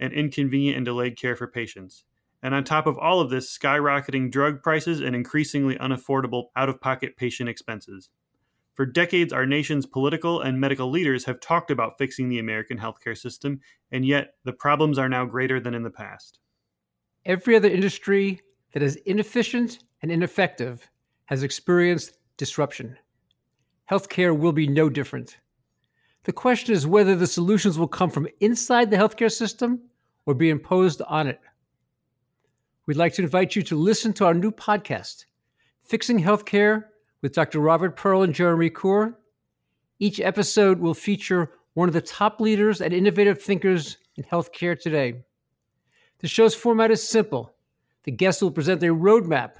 and inconvenient and delayed care for patients. And on top of all of this, skyrocketing drug prices and increasingly unaffordable out of pocket patient expenses. For decades, our nation's political and medical leaders have talked about fixing the American healthcare system, and yet the problems are now greater than in the past. Every other industry that is inefficient and ineffective has experienced disruption. Healthcare will be no different. The question is whether the solutions will come from inside the healthcare system or be imposed on it. We'd like to invite you to listen to our new podcast, Fixing Healthcare with Dr. Robert Pearl and Jeremy Corr. Each episode will feature one of the top leaders and innovative thinkers in healthcare today. The show's format is simple. The guests will present a roadmap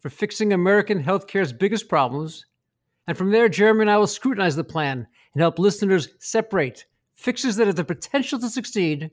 for fixing American healthcare's biggest problems. And from there, Jeremy and I will scrutinize the plan and help listeners separate fixes that have the potential to succeed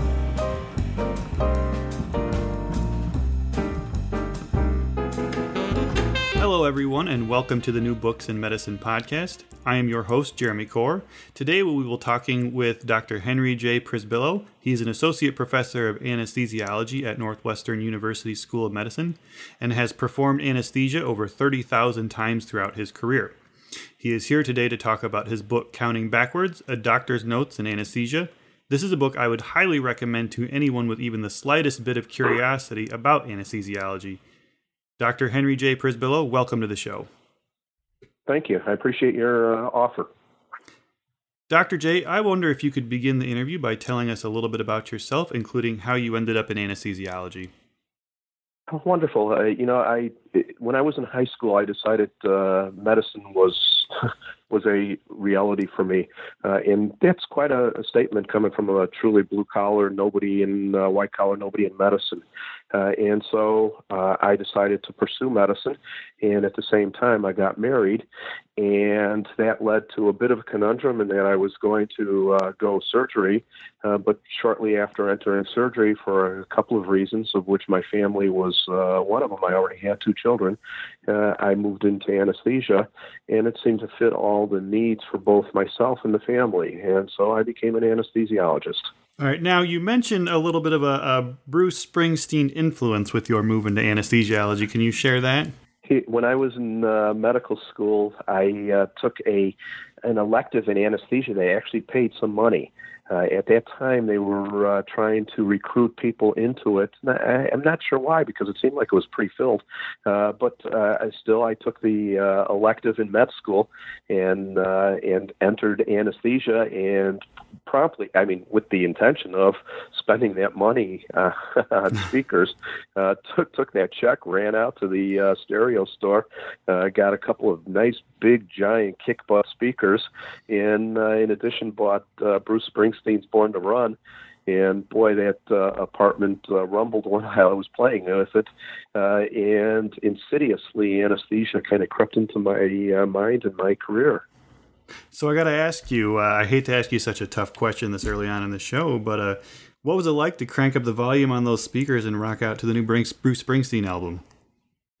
everyone, and welcome to the New Books in Medicine podcast. I am your host, Jeremy Corr. Today, we will be talking with Dr. Henry J. Przybylo. He is an associate professor of anesthesiology at Northwestern University School of Medicine and has performed anesthesia over 30,000 times throughout his career. He is here today to talk about his book, Counting Backwards A Doctor's Notes in Anesthesia. This is a book I would highly recommend to anyone with even the slightest bit of curiosity about anesthesiology. Dr. Henry J. Przybylo, welcome to the show. Thank you. I appreciate your uh, offer. Dr. J, I wonder if you could begin the interview by telling us a little bit about yourself, including how you ended up in anesthesiology. Oh, wonderful. Uh, you know, I when I was in high school, I decided uh, medicine was was a reality for me, uh, and that's quite a, a, statement coming from a truly blue collar, nobody in uh, white collar, nobody in medicine. Uh, and so uh, I decided to pursue medicine, and at the same time, I got married, and that led to a bit of a conundrum in that I was going to uh, go surgery, uh, but shortly after entering surgery, for a couple of reasons, of which my family was uh, one of them, I already had two children. Uh, I moved into anesthesia, and it seemed to fit all the needs for both myself and the family, and so I became an anesthesiologist. All right. Now, you mentioned a little bit of a, a Bruce Springsteen influence with your move into anesthesiology. Can you share that? When I was in uh, medical school, I uh, took a an elective in anesthesia. They actually paid some money. Uh, at that time, they were uh, trying to recruit people into it. I, am not sure why, because it seemed like it was pre-filled. Uh, but uh, still, I took the uh, elective in med school and uh, and entered anesthesia and promptly, I mean, with the intention of spending that money on speakers, took took that check, ran out to the stereo store, got a couple of nice big giant kick butt speakers, and in addition bought Bruce Springsteen's Born to Run. And boy, that uh, apartment uh, rumbled while I was playing with it, uh, and insidiously anesthesia kind of crept into my uh, mind and my career. So I got to ask you. Uh, I hate to ask you such a tough question this early on in the show, but uh, what was it like to crank up the volume on those speakers and rock out to the new Bruce Springsteen album?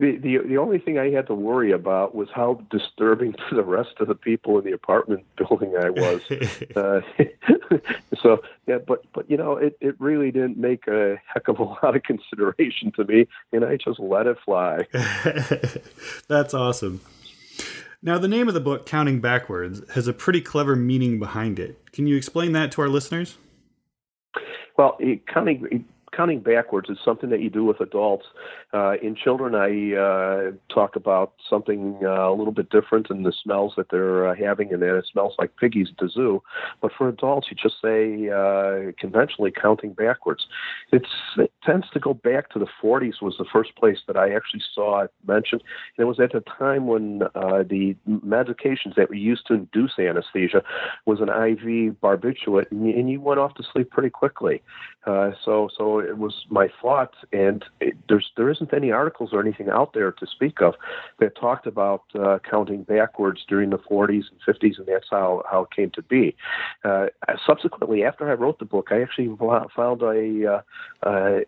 The, the the only thing I had to worry about was how disturbing to the rest of the people in the apartment building I was. uh, so yeah, but but you know, it it really didn't make a heck of a lot of consideration to me, and I just let it fly. That's awesome. Now, the name of the book, Counting Backwards, has a pretty clever meaning behind it. Can you explain that to our listeners? Well, counting counting backwards is something that you do with adults. Uh, in children, I uh, talk about something uh, a little bit different in the smells that they're uh, having, and that it smells like piggies at the zoo. But for adults, you just say uh, conventionally counting backwards. It's, it tends to go back to the 40s was the first place that I actually saw it mentioned. And it was at a time when uh, the medications that were used to induce anesthesia was an IV barbiturate, and, and you went off to sleep pretty quickly. so, so it was my thought, and it, there's there isn't any articles or anything out there to speak of that talked about uh, counting backwards during the 40s and 50s, and that's how how it came to be. Uh, subsequently, after I wrote the book, I actually found a uh, uh,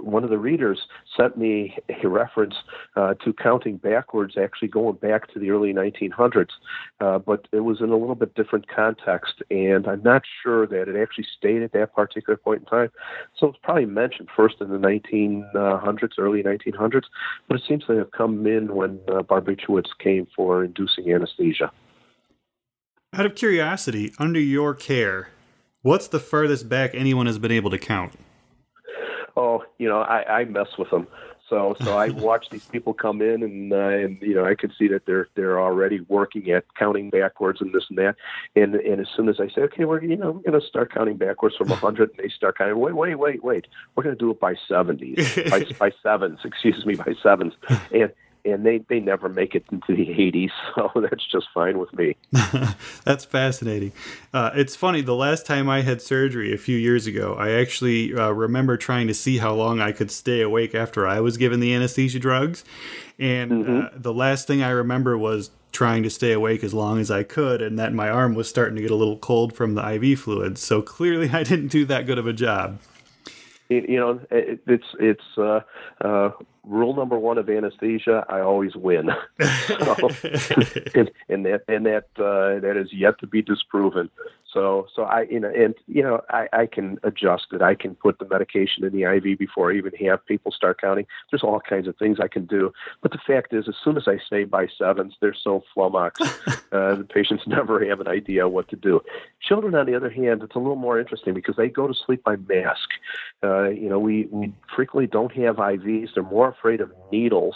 one of the readers sent me a reference uh, to counting backwards, actually going back to the early 1900s, uh, but it was in a little bit different context, and I'm not sure that it actually stayed at that particular point in time. So it's probably mentioned first in the 1900s, early 1900s, but it seems to have come in when uh, barbiturates came for inducing anesthesia. Out of curiosity, under your care, what's the furthest back anyone has been able to count? Oh, you know, I, I mess with them. So so I watch these people come in, and uh, and you know I could see that they're they're already working at counting backwards and this and that. And and as soon as I say, okay, we're you know we're going to start counting backwards from a 100, and they start counting. Wait wait wait wait, we're going to do it by 70s, by by sevens, excuse me, by sevens, and and they they never make it into the 80s so that's just fine with me. That's fascinating. Uh, it's funny the last time i had surgery a few years ago i actually uh, remember trying to see how long i could stay awake after i was given the anesthesia drugs. And mm-hmm. uh, the last thing i remember was trying to stay awake as long as i could and that my arm was starting to get a little cold from the iv fluids so clearly i didn't do that good of a job you know it, it's it's uh, uh, rule number one of anesthesia i always win. So, and, and, that and that uh, that is yet to be disproven. So so i you know and you know i i can adjust it. I can put the medication in the iv before i even have people start counting. There's all kinds of things i can do. But the fact is as soon as i say by sevens they're so flummoxed uh, the patients never have an idea what to do. Children on the other hand it's a little more interesting because they go to sleep by mask. Uh, you know we we frequently don't have ivs they're more afraid of needles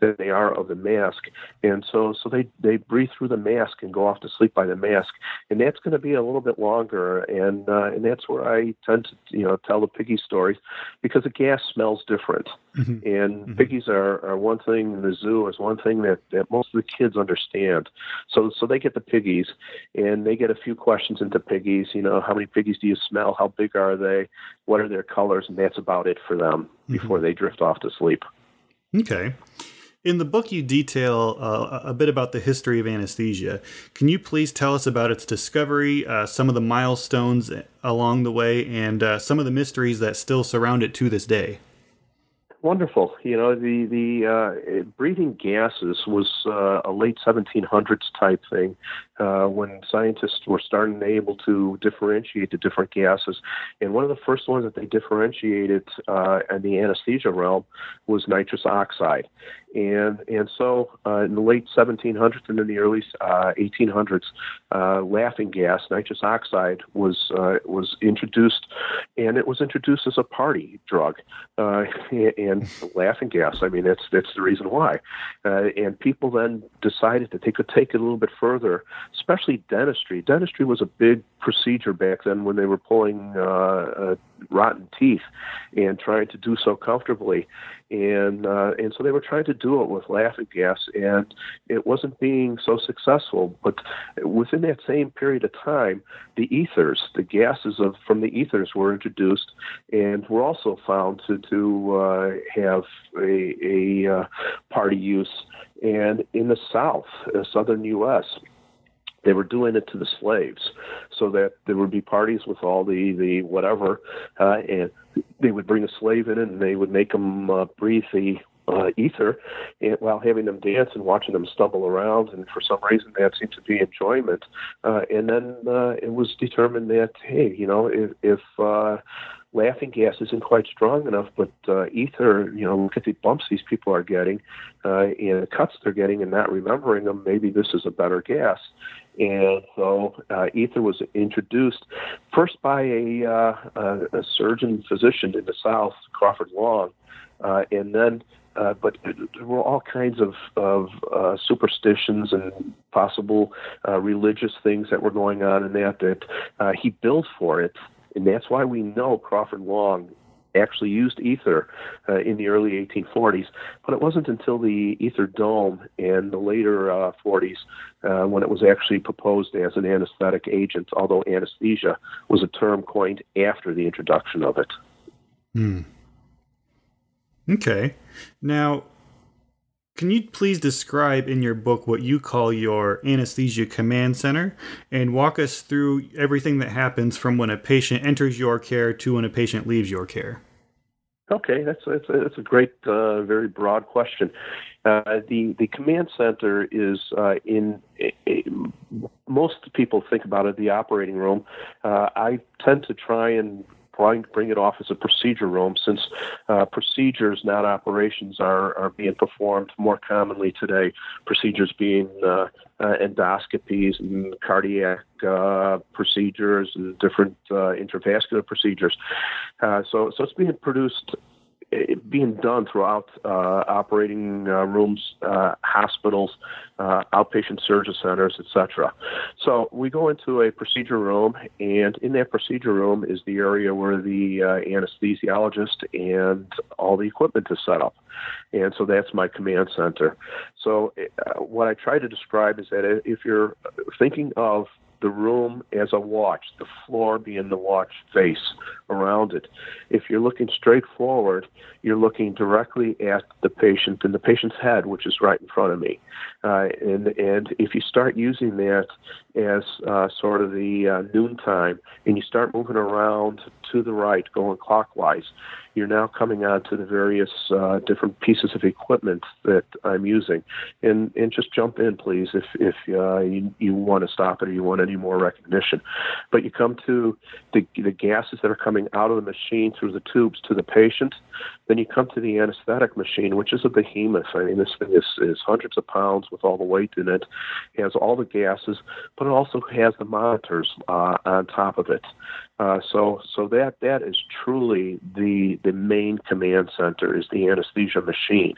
than they are of the mask, and so so they they breathe through the mask and go off to sleep by the mask, and that's going to be a little bit longer, and uh, and that's where I tend to you know tell the piggy stories because the gas smells different, mm-hmm. and mm-hmm. piggies are, are one thing in the zoo is one thing that that most of the kids understand, so so they get the piggies, and they get a few questions into piggies, you know how many piggies do you smell, how big are they, what are their colors, and that's about it for them before mm-hmm. they drift off to sleep. Okay. In the book, you detail uh, a bit about the history of anesthesia. Can you please tell us about its discovery, uh, some of the milestones along the way, and uh, some of the mysteries that still surround it to this day? Wonderful. You know, the the uh, breathing gases was uh, a late 1700s type thing uh, when scientists were starting to able to differentiate the different gases. And one of the first ones that they differentiated uh, in the anesthesia realm was nitrous oxide. And and so uh, in the late 1700s and in the early uh, 1800s, uh, laughing gas, nitrous oxide, was uh, was introduced, and it was introduced as a party drug. Uh, and laughing gas, I mean, that's that's the reason why. Uh, and people then decided that they could take it a little bit further especially dentistry. Dentistry was a big procedure back then when they were pulling uh, uh, rotten teeth and trying to do so comfortably, and uh, and so they were trying to do it with laughing gas, and it wasn't being so successful. But within that same period of time, the ethers, the gases of from the ethers, were introduced, and were also found to to uh, have a, a uh, party use. And in the South, uh, southern U.S., they were doing it to the slaves so that there would be parties with all the the whatever uh, and they would bring a slave in and they would make them uh, breathe the uh, ether and, while having them dance and watching them stumble around. And for some reason, that seemed to be enjoyment. Uh, and then uh, it was determined that, hey, you know, if, if uh, laughing gas isn't quite strong enough, but uh, ether, you know, look at the bumps these people are getting uh, and the cuts they're getting and not remembering them, maybe this is a better gas. And so uh, ether was introduced first by a, uh, a, surgeon physician in the South, Crawford Long, uh, and then uh, but there were all kinds of, of uh, superstitions and possible uh, religious things that were going on in that that he built for it. And that's why we know Crawford Long actually used ether uh, in the early 1840s. But it wasn't until the ether dome in the later uh, 40s uh, when it was actually proposed as an anesthetic agent, although anesthesia was a term coined after the introduction of it. Hmm. Okay. Now, can you please describe in your book what you call your anesthesia command center and walk us through everything that happens from when a patient enters your care to when a patient leaves your care? Okay, that's that's a, that's a great, uh, very broad question. Uh, the the command center is uh, in a, a, most people think about it the operating room. Uh, I tend to try and bring, bring it off as a procedure room since uh, procedures, not operations, are, are being performed more commonly today. Procedures being uh, uh, endoscopies and cardiac uh, procedures and different uh, intravascular procedures. Uh, so, so it's being produced being done throughout uh, operating uh, rooms, uh, hospitals, uh, outpatient surgery centers, etc. So we go into a procedure room, and in that procedure room is the area where the uh, anesthesiologist and all the equipment is set up. And so that's my command center. So uh, what I try to describe is that if you're thinking of the room as a watch, the floor being the watch face around it. If you're looking straight forward, you're looking directly at the patient and the patient's head, which is right in front of me. Uh, and and if you start using that as uh, sort of the uh, noon time, and you start moving around to the right, going clockwise, you're now coming on to the various uh, different pieces of equipment that I'm using. And and just jump in, please, if if uh, you, you want to stop it or you want any more recognition. But you come to the the gases that are coming out of the machine through the tubes to the patient. Then you come to the anesthetic machine, which is a behemoth. I mean, this thing is, is hundreds of pounds with all the weight in it. It has all the gases, but it also has the monitors uh, on top of it. Uh, so, so that that is truly the the main command center is the anesthesia machine,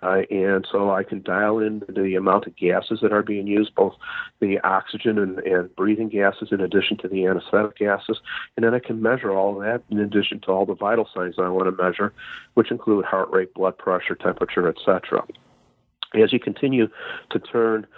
uh, and so I can dial in the amount of gases that are being used, both the oxygen and, and breathing gases, in addition to the anesthetic gases, and then I can measure all of that in addition to all the vital signs I want to measure, which include heart rate, blood pressure, temperature, etc. As you continue to turn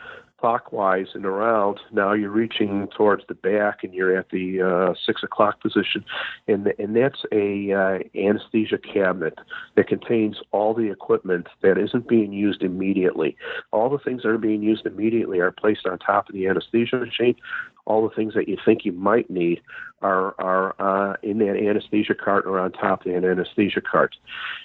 clockwise and around. Now you're reaching towards the back, and you're at the uh, six o'clock position, and and that's a uh, anesthesia cabinet that contains all the equipment that isn't being used immediately. All the things that are being used immediately are placed on top of the anesthesia machine. All the things that you think you might need are are uh, in that anesthesia cart or on top of the anesthesia cart.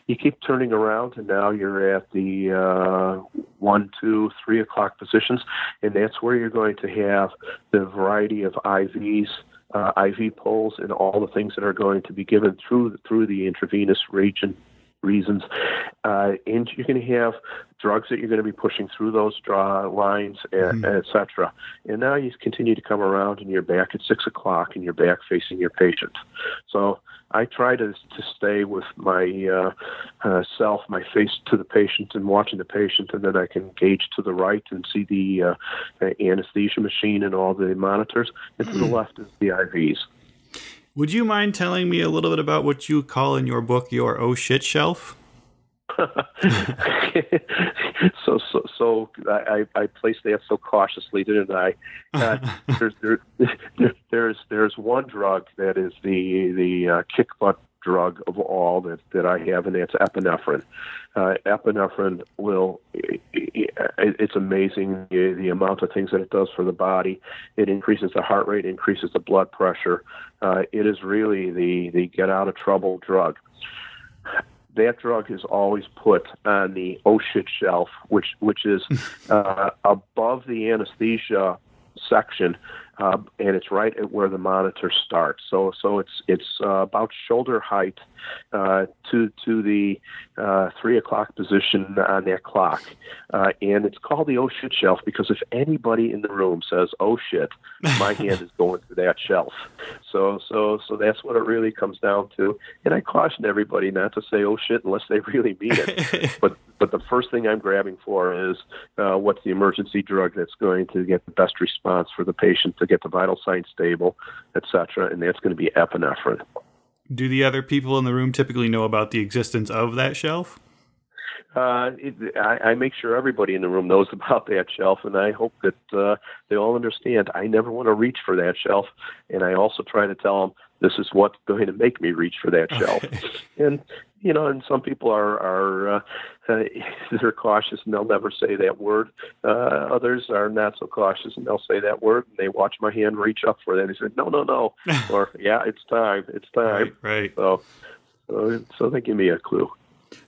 You keep turning around, and now you're at the uh, one, two, three o'clock positions, and that's where you're going to have the variety of IVs. Uh, IV poles and all the things that are going to be given through through the intravenous region reasons. Uh, and you're going to have drugs that you're going to be pushing through those draw lines, mm-hmm. etc. And now you continue to come around, and you're back at six o'clock, and you're back facing your patient. So I try to to stay with my uh, uh, self, my face to the patient, and watching the patient, and then I can gauge to the right and see the uh, anesthesia machine and all the monitors, and to the mm-hmm. left is the IVs. Would you mind telling me a little bit about what you call in your book your oh shit shelf? so so so I, I placed that so cautiously, didn't I? Uh, there's there, there's there's one drug that is the the uh, kick butt drug of all that, that I have, and that's epinephrine. Uh, epinephrine will, it's amazing the, the, amount of things that it does for the body. It increases the heart rate, increases the blood pressure. Uh, it is really the, the get out of trouble drug. that drug is always put on the oh shit shelf, which which is uh, above the anesthesia section uh, and it's right at where the monitor starts. So so it's it's uh, about shoulder height uh, to to the uh, three o'clock position on that clock, uh, and it's called the oh shit shelf because if anybody in the room says oh shit, my hand is going to that shelf. So so so that's what it really comes down to. And I caution everybody not to say oh shit unless they really mean it. but but the first thing I'm grabbing for is uh, what's the emergency drug that's going to get the best response for the patient to get the vital signs stable, etc. And that's going to be epinephrine. Do the other people in the room typically know about the existence of that shelf? Uh, it, I, I make sure everybody in the room knows about that shelf, and I hope that uh, they all understand. I never want to reach for that shelf, and I also try to tell them this is what's going to make me reach for that shelf. and you know, and some people are are uh, uh, they're cautious and they'll never say that word. Uh, others are not so cautious and they'll say that word and they watch my hand reach up for that. And they say, no, no, no, or yeah, it's time, it's time. Right. right. So, so, so they give me a clue.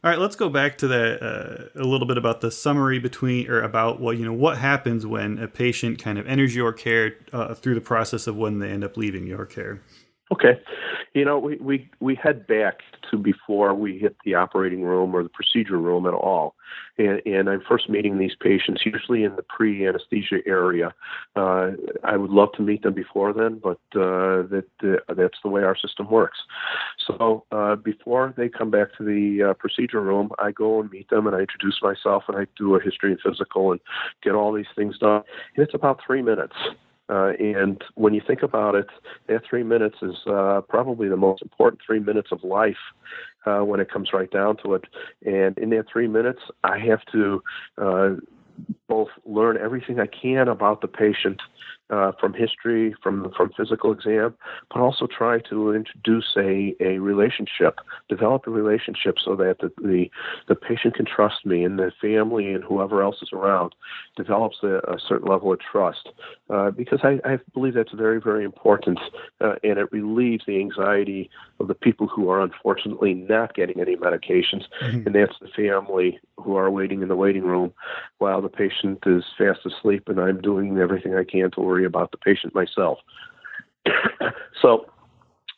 All right, let's go back to that uh, a little bit about the summary between or about what you know what happens when a patient kind of enters your care uh, through the process of when they end up leaving your care. Okay. You know, we, we, we head back to before we hit the operating room or the procedure room at all. And, and I'm first meeting these patients, usually in the pre anesthesia area. Uh, I would love to meet them before then, but uh, that, uh, that's the way our system works. So uh, before they come back to the uh, procedure room, I go and meet them and I introduce myself and I do a history and physical and get all these things done. And it's about three minutes. Uh, and when you think about it, that three minutes is uh, probably the most important three minutes of life uh, when it comes right down to it. And in that three minutes, I have to uh, both learn everything I can about the patient uh, from history, from from physical exam, but also try to introduce a, a relationship, develop a relationship so that the, the, the patient can trust me and the family and whoever else is around develops a, a certain level of trust. Uh, because I, I believe that's very, very important uh, and it relieves the anxiety of the people who are unfortunately not getting any medications, mm-hmm. and that's the family who are waiting in the waiting room while the patient is fast asleep and I'm doing everything I can to worry worry about the patient myself. so,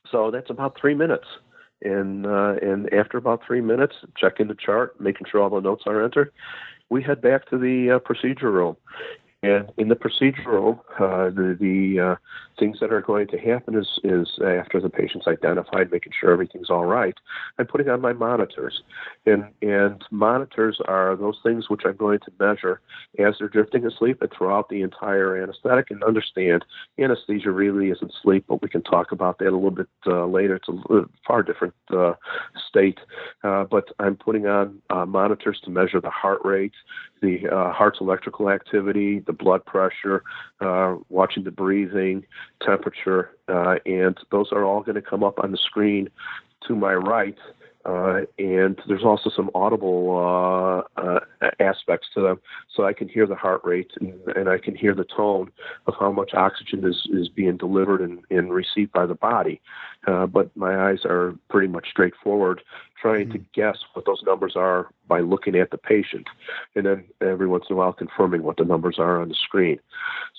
so that's about three minutes. And uh, and after about three minutes, checking the chart, making sure all the notes are entered, we head back to the uh, procedure room. And in the procedural, uh, the, the uh, things that are going to happen is, is after the patient's identified, making sure everything's all right, I'm putting on my monitors. And, and monitors are those things which I'm going to measure as they're drifting asleep and throughout the entire anesthetic and understand anesthesia really isn't sleep, but we can talk about that a little bit uh, later. It's a far different uh, state. Uh, but I'm putting on uh, monitors to measure the heart rate, the heart's electrical activity, the the blood pressure, uh, watching the breathing, temperature, uh, and those are all going to come up on the screen to my right. Uh, and there's also some audible uh, uh, aspects to them, so I can hear the heart rate and, and, I can hear the tone of how much oxygen is, is being delivered and, and received by the body. Uh, but my eyes are pretty much straightforward, trying mm-hmm. to guess what those numbers are by looking at the patient, and then every once in a while confirming what the numbers are on the screen.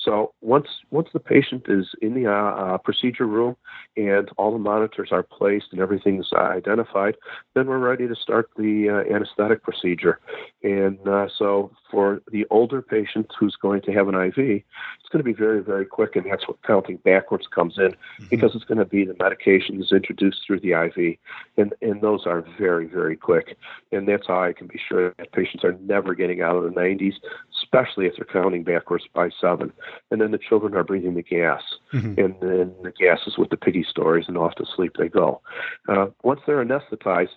So once once the patient is in the uh, uh, procedure room and all the monitors are placed and everything's uh, identified, then we're ready to start the uh, anesthetic procedure. And uh, so for the older patient who's going to have an IV, it's going to be very very quick, and that's what counting backwards comes in mm-hmm. because it's going to be the medications introduced through the IV, and and those are very very quick, and that's how I can be sure that patients are never getting out of the 90s, especially if they're counting backwards by seven. And then the children are breathing the gas, mm-hmm. and then the gas is with the piggy stories, and off to sleep they go. Uh, once they're anesthetized,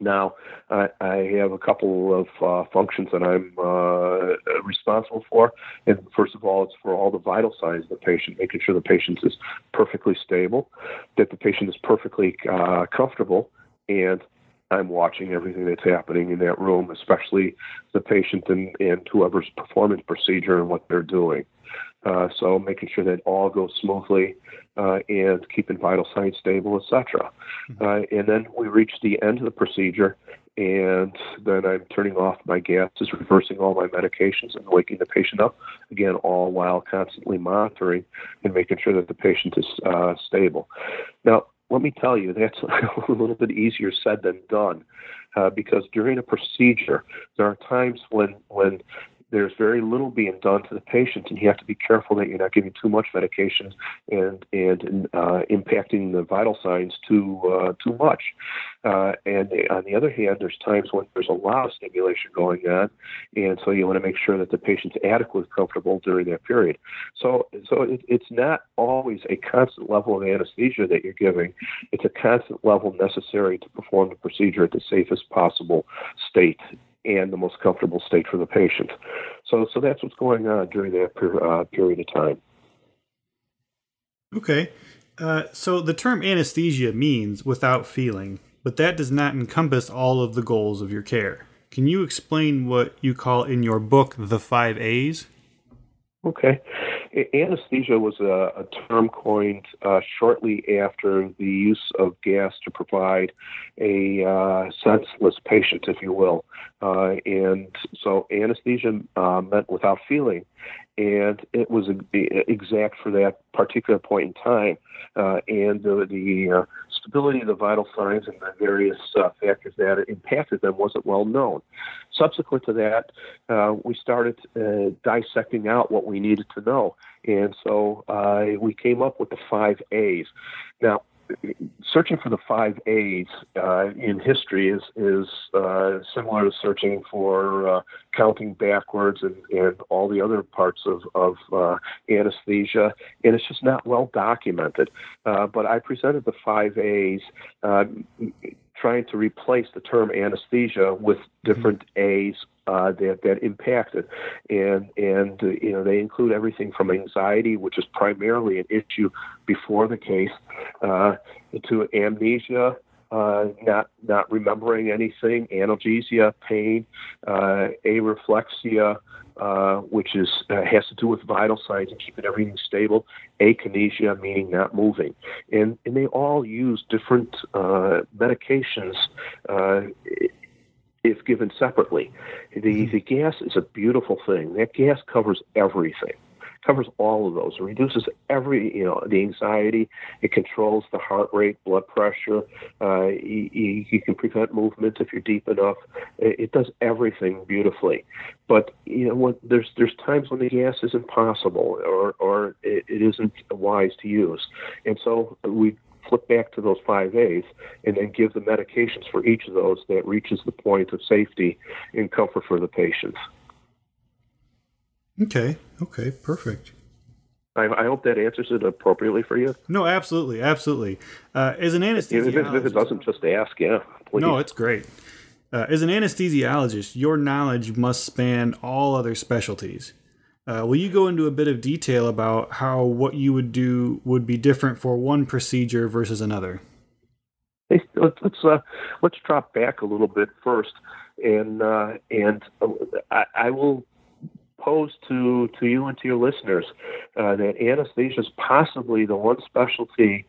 now, I, I have a couple of uh, functions that I'm uh, responsible for. And first of all, it's for all the vital signs of the patient, making sure the patient is perfectly stable, that the patient is perfectly uh, comfortable, and I'm watching everything that's happening in that room, especially the patient and, and whoever's performing the procedure and what they're doing. Uh, so making sure that all goes smoothly uh, and keeping vital signs stable, etc. Mm-hmm. Uh, and then we reach the end of the procedure, and then I'm turning off my gases, reversing all my medications, and waking the patient up again, all while constantly monitoring and making sure that the patient is uh, stable. Now, let me tell you, that's a little bit easier said than done, uh, because during a procedure, there are times when when there's very little being done to the patient, and you have to be careful that you're not giving too much medication and and uh, impacting the vital signs too uh, too much. Uh, and on the other hand, there's times when there's a lot of stimulation going on, and so you want to make sure that the patient's adequately comfortable during that period. So so it, it's not always a constant level of anesthesia that you're giving. It's a constant level necessary to perform the procedure at the safest possible state and the most comfortable state for the patient. So, so that's what's going on during that per, uh, period of time. Okay. Uh, so the term anesthesia means without feeling, but that does not encompass all of the goals of your care. Can you explain what you call in your book the five A's? Okay. Anesthesia was a, a term coined uh, shortly after the use of gas to provide a uh, senseless patient, if you will. Uh, and so anesthesia uh, meant without feeling and it was exact for that particular point in time. Uh, and the, the stability of the vital signs and the various uh, factors that impacted them wasn't well known. Subsequent to that, uh, we started uh, dissecting out what we needed to know, and so uh, we came up with the five A's. Now, searching for the five A's uh, in history is is uh, similar to searching for uh, counting backwards and, and all the other parts of of uh, anesthesia, and it's just not well documented. Uh, but I presented the five A's. Trying to replace the term anesthesia with different A's uh, that that impact it, and and uh, you know they include everything from anxiety, which is primarily an issue before the case, uh, to amnesia, uh, not not remembering anything, analgesia, pain, uh, areflexia, uh, which is uh, has to do with vital signs and keeping everything stable, akinesia, meaning not moving, and and they all use different uh, medications uh, if given separately. The, mm-hmm. the gas is a beautiful thing. That gas covers everything. Covers all of those. It reduces every, you know, the anxiety. It controls the heart rate, blood pressure. Uh, you, you, can prevent movement if you're deep enough. It, it does everything beautifully. But you know, what, there's there's times when the gas isn't possible or or it, it isn't wise to use, and so we flip back to those five A's and then give the medications for each of those that reaches the point of safety and comfort for the patients. Okay. Okay. Perfect. I, I hope that answers it appropriately for you. No, absolutely, absolutely. Uh, as an anesthesiologist, if, if it doesn't, just ask. Yeah. Please. No, it's great. Uh, as an anesthesiologist, your knowledge must span all other specialties. Uh, will you go into a bit of detail about how what you would do would be different for one procedure versus another? Hey, let's let's, uh, let's drop back a little bit first, and uh, and uh, I, I, will pose to to you and to your listeners uh, that anesthesia is possibly the one specialty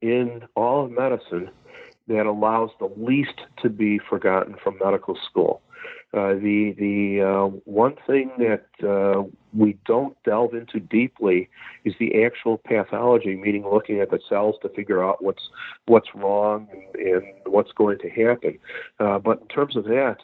in all of medicine that allows the least to be forgotten from medical school. Uh, the the uh, one thing that uh, we don't delve into deeply is the actual pathology, meaning looking at the cells to figure out what's what's wrong and, and what's going to happen. Uh, but in terms of that,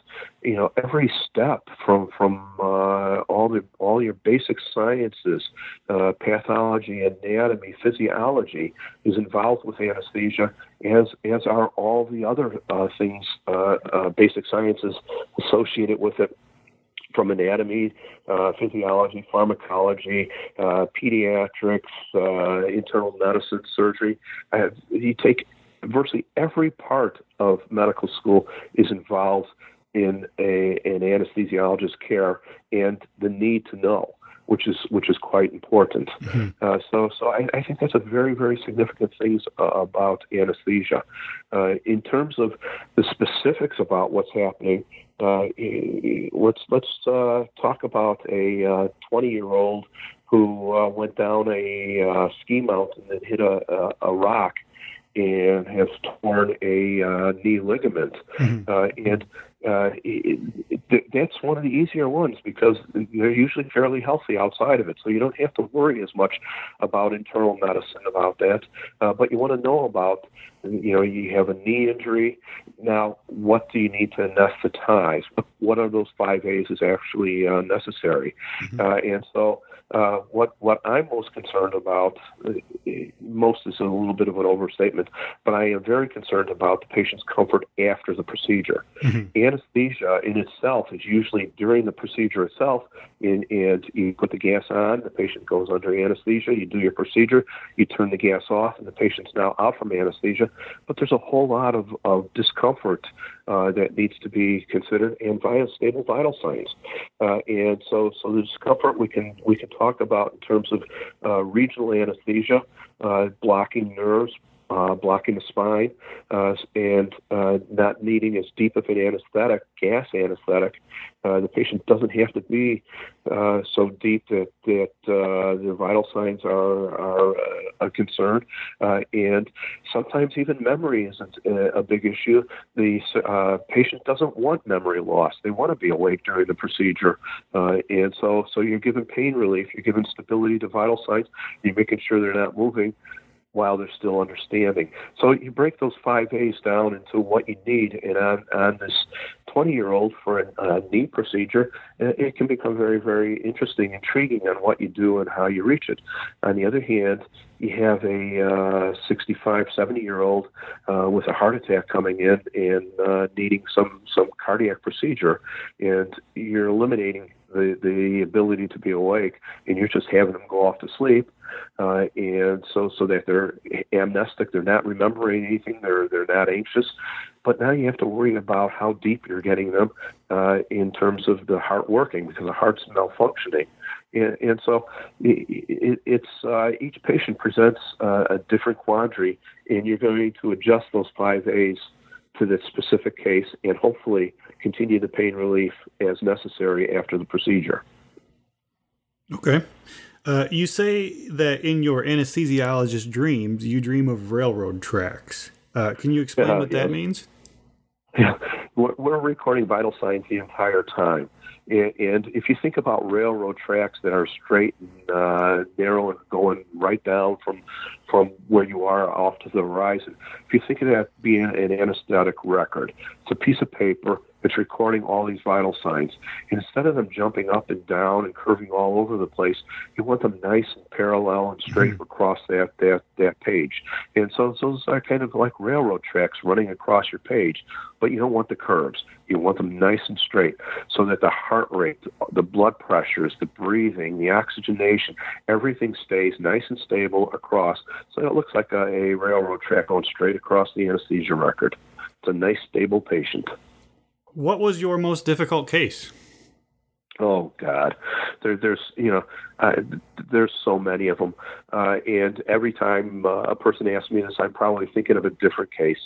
you know, every step from from uh, all the all your basic sciences, uh, pathology, anatomy, physiology, is involved with anesthesia, as as are all the other uh, things, uh, uh, basic sciences associated with it from anatomy, uh, physiology, pharmacology, uh, pediatrics, uh, internal medicine, surgery. you take virtually every part of medical school is involved in a, an anesthesiologist's care and the need to know which is which is quite important. Mm-hmm. Uh, so so I, I, think that's a very very significant thing uh, about anesthesia. Uh, in terms of the specifics about what's happening, uh, let's let's uh, talk about a 20 uh, year old who uh, went down a uh, ski mountain and hit a, a, a rock and has torn a uh, knee ligament. Mm-hmm. Uh, and uh, it, it, that's one of the easier ones because they're usually fairly healthy outside of it. So you don't have to worry as much about internal medicine about that. Uh, but you want to know about, you know, you have a knee injury. Now, what do you need to anesthetize? What are those five A's is actually uh, necessary? Mm-hmm. Uh, and so uh, what what I'm most concerned about, uh, most is a little bit of an overstatement, but I am very concerned about the patient's comfort after the procedure. Mm-hmm. Anesthesia in itself is usually during the procedure itself, in, and you put the gas on, the patient goes under anesthesia, you do your procedure, you turn the gas off, and the patient's now out from anesthesia. But there's a whole lot of, of discomfort uh, that needs to be considered, and via stable vital signs. Uh, and so, so the discomfort we can we can talk about in terms of uh, regional anesthesia, uh, blocking nerves, uh, blocking the spine, and not needing as deep of an anesthetic, gas anesthetic. The patient doesn't have to be so deep that that uh, the vital signs are are concern, uh, and sometimes even memory isn't a, a big issue. The uh, patient doesn't want memory loss; they want to be awake during the procedure, and so so you're giving pain relief, you're giving stability to vital signs, you're making sure they're not moving while they're still understanding. So you break those five A's down into what you need, and on, on this 20 year old for a, a knee procedure, uh, it can become very, very interesting, intriguing on what you do and how you reach it. On the other hand, you have a uh, 65, 70 year old uh, with a heart attack coming in and uh, needing some, some cardiac procedure, and you're eliminating the, the ability to be awake, and you're just having them go off to sleep uh, and so so that they're amnestic, they're not remembering anything, they're they're not anxious. But now you have to worry about how deep you're getting them uh, in terms of the heart working because the heart's malfunctioning. And, and so it, it's uh, each patient presents uh, a different quandary, and you're going to adjust those five A's to the specific case and hopefully continue the pain relief as necessary after the procedure. Okay. Uh, you say that in your anesthesiologist dreams, you dream of railroad tracks. Uh, can you explain uh, what that means? Yeah, we're recording vital signs the entire time. And, if you think about railroad tracks that are straight and uh, narrow and going right down from from where you are off to the horizon, if you think of that being an anesthetic record, it's a piece of paper it's recording all these vital signs. Instead of them jumping up and down and curving all over the place, you want them nice and parallel and straight mm-hmm. across that, that, that page. And so, so those are kind of like railroad tracks running across your page, but you don't want the curves. You want them nice and straight so that the heart rate, the blood pressures, the breathing, the oxygenation, everything stays nice and stable across. So it looks like a, a railroad track going straight across the anesthesia record. It's a nice, stable patient. What was your most difficult case? Oh God, there, there's you know, uh, there's so many of them, uh, and every time uh, a person asks me this, I'm probably thinking of a different case.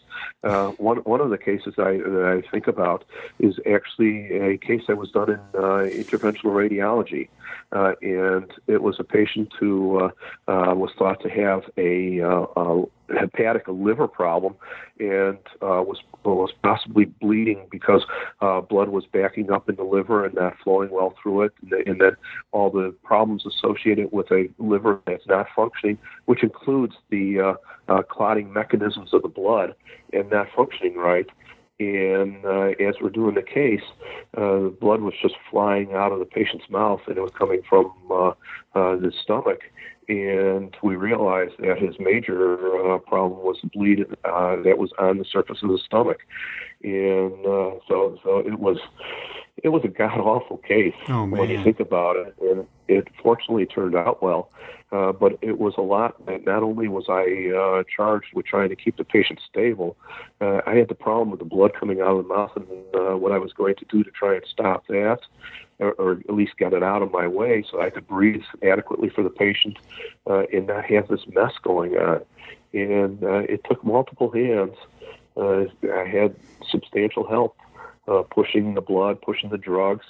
Uh, one one of the cases I that I think about is actually a case that was done in uh, interventional radiology, uh, and it was a patient who was thought to have a, a hepatic a liver problem and uh, was was possibly bleeding because uh, blood was backing up in the liver and not flowing well through it, and, and then all the problems associated with a liver that's not functioning, which includes the uh, uh, clotting mechanisms of the blood and not functioning right. And uh, as we're doing the case, uh, the blood was just flying out of the patient's mouth, and it was coming from uh, uh, the stomach and we realized that his major uh, problem was the bleed uh, that was on the surface of the stomach, and uh, so so it was it was a god awful case oh, when you think about it, and it fortunately turned out well. Uh, but it was a lot. That not only was I uh, charged with trying to keep the patient stable, uh, I had the problem with the blood coming out of the mouth and uh, what I was going to do to try and stop that or, or at least get it out of my way so I could breathe adequately for the patient uh, and not have this mess going on. And uh, it took multiple hands. Uh, I had substantial help uh, pushing the blood, pushing the drugs,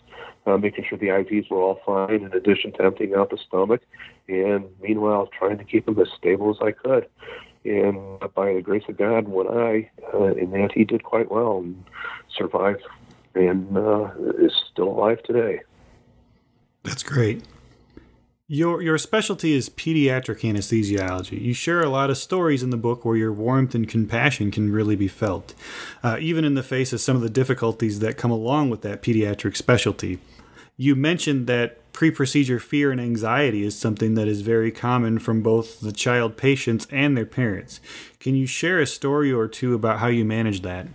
uh, making sure the IVs were all fine, in addition to emptying out the stomach, and meanwhile trying to keep him as stable as I could. And by the grace of God, when I, uh, in that, he did quite well and survived and uh, is still alive today. That's great. Your your specialty is pediatric anesthesiology. You share a lot of stories in the book where your warmth and compassion can really be felt, uh, even in the face of some of the difficulties that come along with that pediatric specialty. You mentioned that pre procedure fear and anxiety is something that is very common from both the child patients and their parents. Can you share a story or two about how you manage that?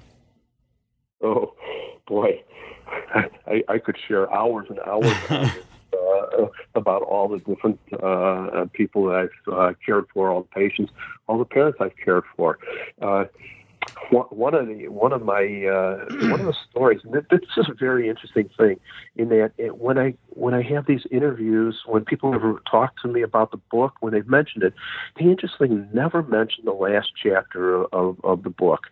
Oh, boy. I, I could share hours and hours. uh, about all the different uh, people that I've uh, cared for, all the patients, all the parents I've cared for. One of the one of my uh, one of the stories. This is a very interesting thing, in that it, when I when I have these interviews, when people ever talk to me about the book, when they've mentioned it, they interestingly never mention the last chapter of, of the book,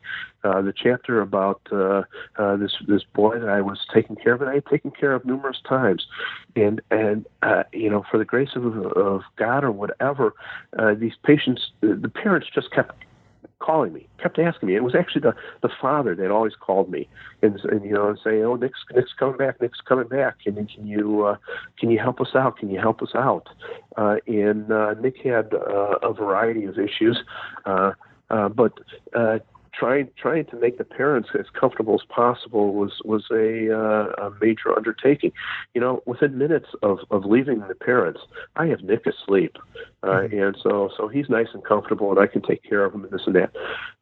uh, the chapter about uh, uh, this this boy that I was taking care of, and I had taken care of numerous times, and and uh, you know, for the grace of, of God or whatever, uh, these patients, the parents just kept calling me, kept asking me. It was actually the the father that always called me and, and you know and say, "Oh, Nick's Nick's coming back. Nick's coming back. Can can you uh, can you help us out? Can you help us out?" Uh, and uh, Nick had uh, a variety of issues, uh, uh, but uh, trying trying to make the parents as comfortable as possible was was a, uh, a major undertaking. You know, within minutes of, of leaving the parents, I have Nick asleep, uh, mm-hmm. and so so he's nice and comfortable, and I can take care of him and this and that.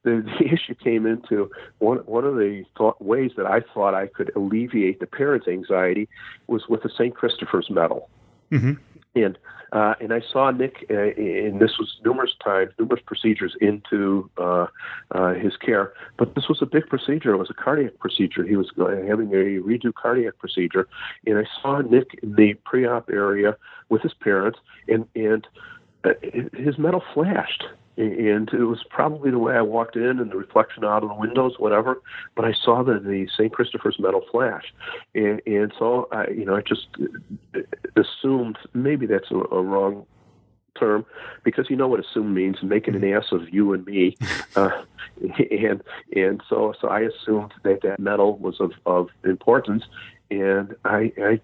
The, the issue came into one one of the thought, ways that I thought I could alleviate the parents' anxiety was with the St. Christopher's medal. Mm-hmm. And uh, and I saw Nick, uh, and this was numerous times, numerous procedures into uh, uh, his care. But this was a big procedure. It was a cardiac procedure. He was having a redo cardiac procedure, and I saw Nick in the pre-op area with his parents, and and uh, his medal flashed and it was probably the way I walked in and the reflection out of the windows, whatever. But I saw the, the St. Christopher's medal flash, and and so I, you know, I just assumed maybe that's a, a wrong term because you know what assume means making an ass of you and me uh, and and so so I assumed that that medal was of of importance and I I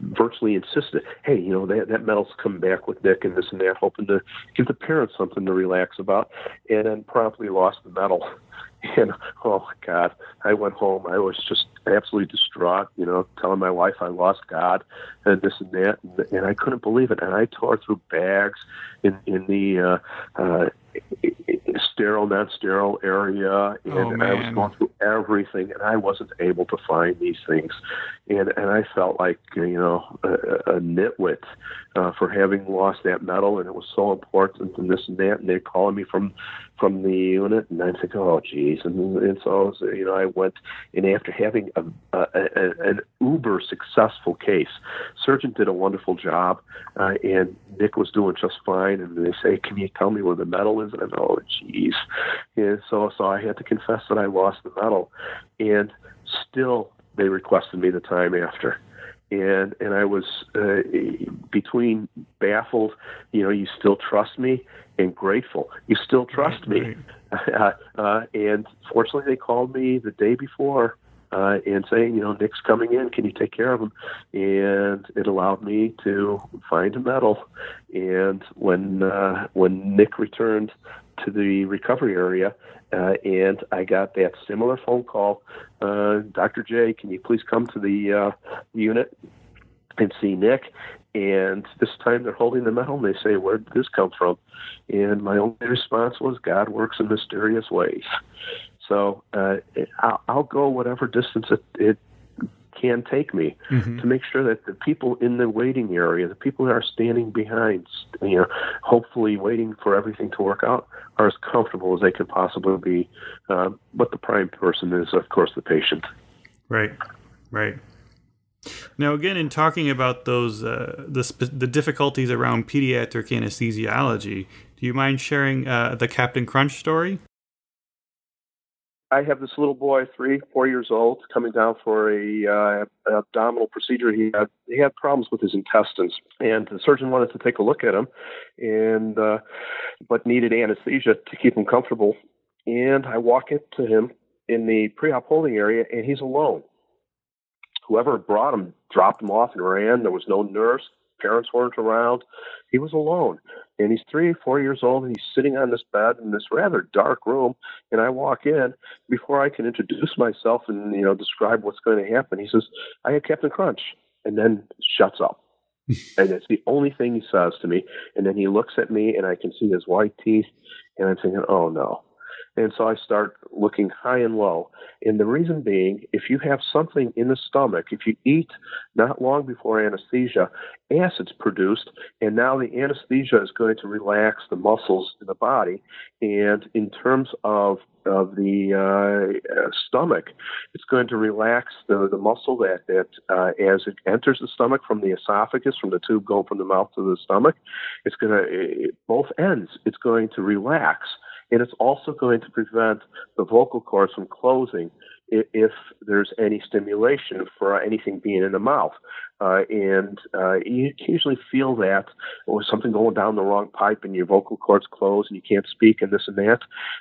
virtually insisted, hey, you know, that, that medal's coming back with Nick and this and that, hoping to give the parents something to relax about, and then promptly lost the medal. And oh God, I went home. I was just absolutely distraught, you know, telling my wife I lost God and this and that, and, and I couldn't believe it. And I tore through bags in in the uh, uh, sterile, non-sterile area, and, oh, and I was going through everything, and I wasn't able to find these things, and and I felt like you know a, a nitwit uh, for having lost that medal, and it was so important, and this and that, and they're calling me from from the unit, and I think, oh, geez, and, and so you know, I went, and after having a, a, a, an uber successful case, surgeon did a wonderful job, uh, and Nick was doing just fine, and they say, can you tell me where the medal is? And I'm, oh, geez, and so so I had to confess that I lost the medal, and still they requested me the time after and and I was uh, between baffled, you know, you still trust me, and grateful. You still trust me. Right. Uh, and fortunately, they called me the day before uh, and saying, you know, Nick's coming in. Can you take care of him? And it allowed me to find a medal. And when uh, when Nick returned to the recovery area, uh, and I got that similar phone call, uh, Dr. J, can you please come to the uh, unit and see Nick? And this time they're holding the medal and they say, Where did this come from? And my only response was, God works in mysterious ways. So uh, I'll, I'll go whatever distance it, it can take me mm-hmm. to make sure that the people in the waiting area, the people that are standing behind, you know, hopefully waiting for everything to work out, are as comfortable as they can possibly be. Uh, but the prime person is, of course, the patient. Right, right. Now, again, in talking about those uh, the sp- the difficulties around pediatric anesthesiology, do you mind sharing uh, the Captain Crunch story? I have this little boy, three, four years old, coming down for a uh, abdominal procedure. He had he had problems with his intestines, and the surgeon wanted to take a look at him, and uh, but needed anesthesia to keep him comfortable. And I walk into him in the pre-op holding area, and he's alone. Whoever brought him dropped him off and ran. There was no nurse. Parents weren't around. He was alone. And he's three, four years old, and he's sitting on this bed in this rather dark room. And I walk in before I can introduce myself and you know describe what's going to happen. He says, "I had Captain Crunch," and then shuts up. and it's the only thing he says to me. And then he looks at me, and I can see his white teeth, and I'm thinking, "Oh no." And so I start looking high and low. And the reason being, if you have something in the stomach, if you eat not long before anesthesia, acid's produced, and now the anesthesia is going to relax the muscles in the body. And in terms of of the uh, stomach, it's going to relax the, the muscle that that uh, as it enters the stomach from the esophagus, from the tube going from the mouth to the stomach, it's going to both ends. It's going to relax and it's also going to prevent the vocal cords from closing if there's any stimulation for anything being in the mouth. Uh, and uh, you usually feel that or something going down the wrong pipe and your vocal cords close and you can't speak and this and that.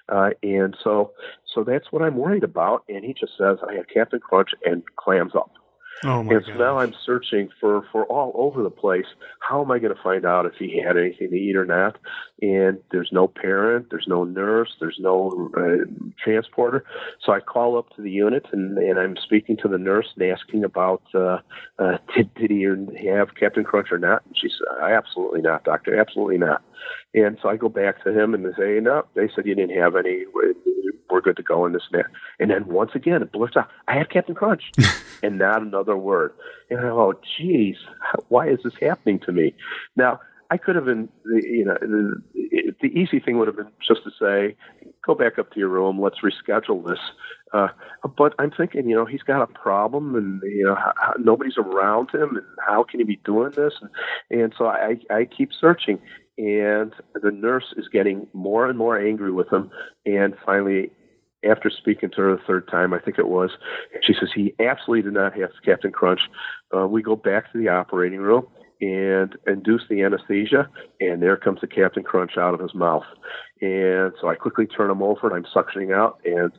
Uh, and so, so that's what I'm worried about. And he just says, I have Captain Crunch and clams up. Oh my and so God. now I'm searching for for all over the place. How am I going to find out if he had anything to eat or not? And there's no parent, there's no nurse, there's no uh, transporter. So I call up to the unit and and I'm speaking to the nurse and asking about uh, uh, did did he have Captain Crunch or not? And she said, absolutely not, doctor, absolutely not. And so I go back to him and they say, no, they said you didn't have any. We're good to go in this and that. And then once again, it blurts out, I have Captain Crunch, and not another word. And oh, geez, why is this happening to me? Now, I could have been, you know, the, the easy thing would have been just to say, go back up to your room, let's reschedule this. Uh, but I'm thinking, you know, he's got a problem, and you know, how, nobody's around him, and how can he be doing this? And, and so I, I keep searching, and the nurse is getting more and more angry with him, and finally after speaking to her the third time, I think it was, she says he absolutely did not have Captain Crunch. Uh, we go back to the operating room and induce the anesthesia, and there comes the Captain Crunch out of his mouth. And so I quickly turn him over and I'm suctioning out, and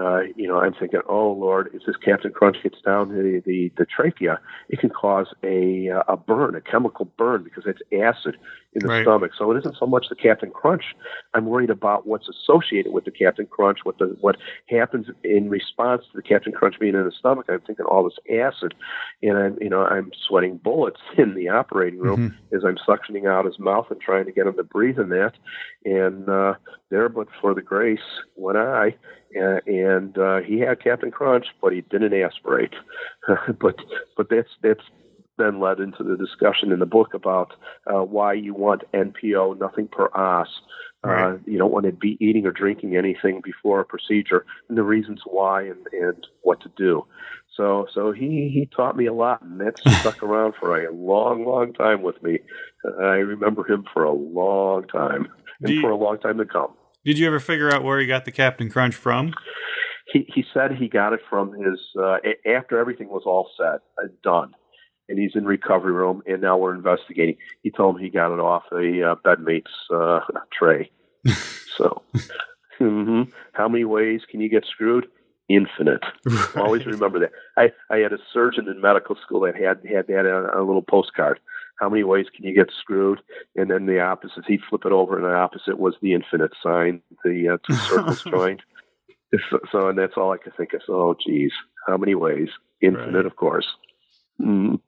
uh, you know, I'm thinking, oh Lord, if this Captain Crunch gets down the, the, the trachea, it can cause a a burn, a chemical burn, because it's acid in the Right. stomach. So it isn't so much the Captain Crunch. I'm worried about what's associated with the Captain Crunch, what the what happens in response to the Captain Crunch being in the stomach. I'm thinking all this acid, and I'm you know I'm sweating bullets in the operating room as I'm suctioning out his mouth and trying to get him to breathe in that. And uh, there, but for the grace, went I, uh, and uh, he had Captain Crunch, but he didn't aspirate. but but that's that's then led into the discussion in the book about uh, why you want NPO, nothing per os. Uh, you don't want to be eating or drinking anything before a procedure, and the reasons why and, and what to do. So, so he he taught me a lot, and that's stuck around for a long, long time with me. I remember him for a long time, and you- for a long time to come. Did you ever figure out where he got the Captain Crunch from? he he said he got it from his uh, after everything was all set uh, done, and he's in recovery room, and now we're investigating. He told me he got it off a uh, bedmate's uh, tray. so, hmm how many ways can you get screwed? Infinite. Always remember that. I I had a surgeon in medical school that had had that on a little postcard. How many ways can you get screwed? And then the opposite. He'd flip it over, and the opposite was the infinite sign, the uh, two circles joined. So, so, and that's all I could think of. So, oh, geez, how many ways? Infinite, Right. of course. Mm.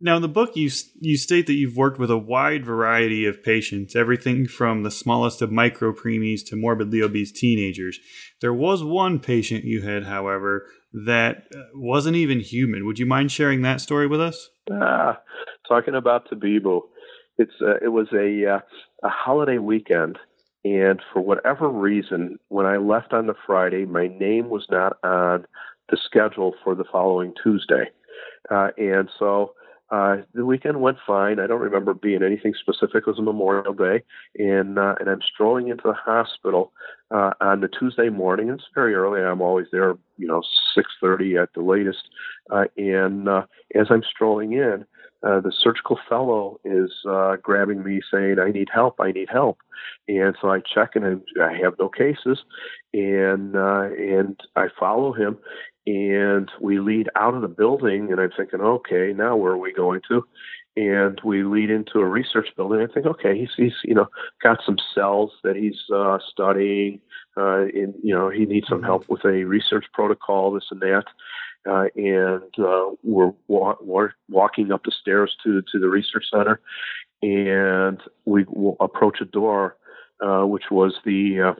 Now, in the book, you you state that you've worked with a wide variety of patients, everything from the smallest of micropreemies to morbidly obese teenagers. There was one patient you had, however, that uh, wasn't even human. Would you mind sharing that story with us? Ah, talking about Tabibu, it's uh, it was a uh, a holiday weekend, and for whatever reason, when I left on the Friday, my name was not on the schedule for the following Tuesday, uh, and so uh, the weekend went fine. I don't remember being anything specific. It was a Memorial Day, and uh, and I'm strolling into the hospital uh, on the Tuesday morning. It's very early. I'm always there, you know, six thirty at the latest. Uh, and uh, as I'm strolling in, uh, the surgical fellow is uh, grabbing me, saying, "I need help. I need help." And so I check, and I, I have no cases, and uh, and I follow him, and we lead out of the building and i'm thinking okay now where are we going to? And we lead into a research building. I think okay he's he's you know got some cells that he's uh, studying uh, and you know he needs some help with a research protocol this and that. Uh, and uh, we're, wa- we're walking up the stairs to to the research center and we will approach a door uh, which was the uh,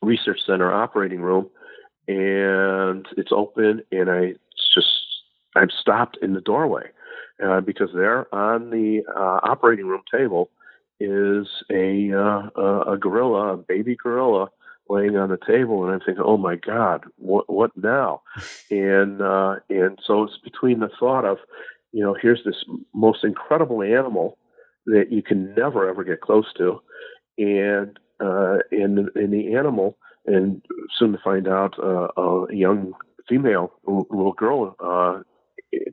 research center operating room and it's open, and I just I'm stopped in the doorway uh, because there on the uh, operating room table is a uh, a gorilla, a baby gorilla, laying on the table, and I'm thinking, oh my God, what what now? and uh, and so it's between the thought of, you know, here's this most incredible animal that you can never ever get close to, and uh, and and the animal and soon to find out uh, a young female little girl uh,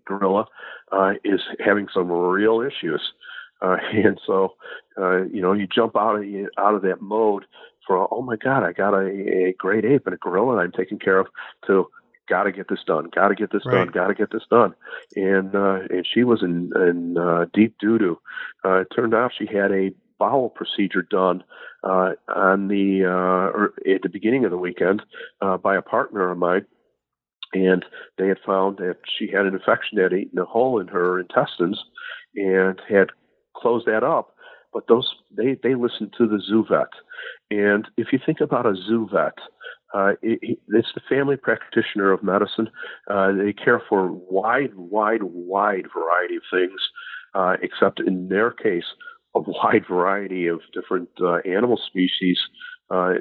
gorilla uh, is having some real issues, uh, and so uh, you know you jump out of out of that mode for oh my god I got a, a great ape and a gorilla I'm taking care of to got to get this done, got to get this right. done, got to get this done. And uh, and she was in, in uh, deep doo doo. Uh, it turned out she had a bowel procedure done uh, on the uh, at the beginning of the weekend uh, by a partner of mine, and they had found that she had an infection that had eaten a hole in her intestines, and had closed that up. But those they they listened to the zoo vet, and if you think about a zoo vet. Uh, it, it's the family practitioner of medicine. Uh, they care for wide, wide, wide variety of things, uh, except in their case, a wide variety of different uh, animal species, uh,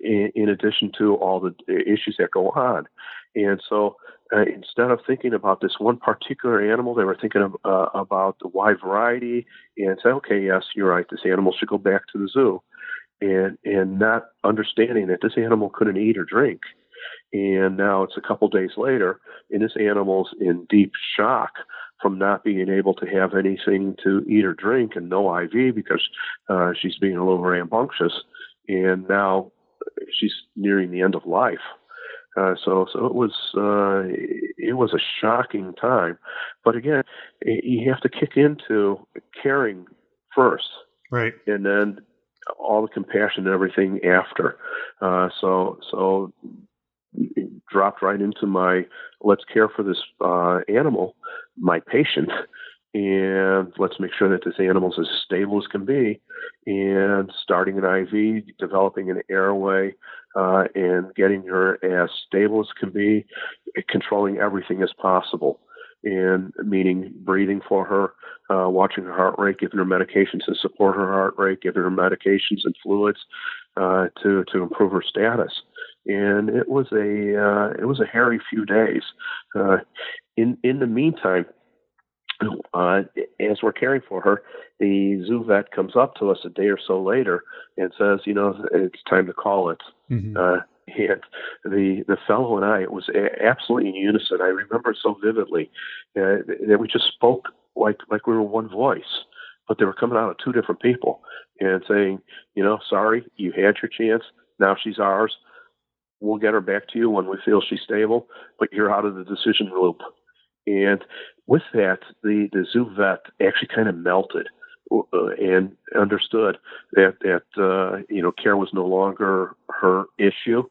in, in, addition to all the issues that go on. And so uh, instead of thinking about this one particular animal, they were thinking of, uh, about the wide variety and say, okay, yes, you're right, this animal should go back to the zoo. And, and not understanding that this animal couldn't eat or drink. And now it's a couple days later, and this animal's in deep shock from not being able to have anything to eat or drink and no IV because uh, she's being a little rambunctious, and now she's nearing the end of life. Uh, so, so it was uh, it was a shocking time, but again, you have to kick into caring first, right, and then all the compassion and everything after. Uh, so, so dropped right into my let's care for this uh, animal, my patient, and let's make sure that this animal is as stable as can be. And starting an IV, developing an airway, uh, and getting her as stable as can be, controlling everything as possible. And meaning breathing for her, uh, watching her heart rate, giving her medications to support her heart rate, giving her medications and fluids uh, to to improve her status and it was a uh, it was a hairy few days. Uh, in in the meantime, uh, as we're caring for her, the zoo vet comes up to us a day or so later and says, you know, it's time to call it. Mm-hmm. Uh, and the the fellow and I, it was absolutely in unison. I remember it so vividly uh, that we just spoke like like we were one voice, but they were coming out of two different people and saying, you know, sorry, you had your chance. Now she's ours we'll get her back to you when we feel she's stable, but you're out of the decision loop. And with that, the, the zoo vet actually kind of melted uh, and understood that that uh, you know care was no longer her issue,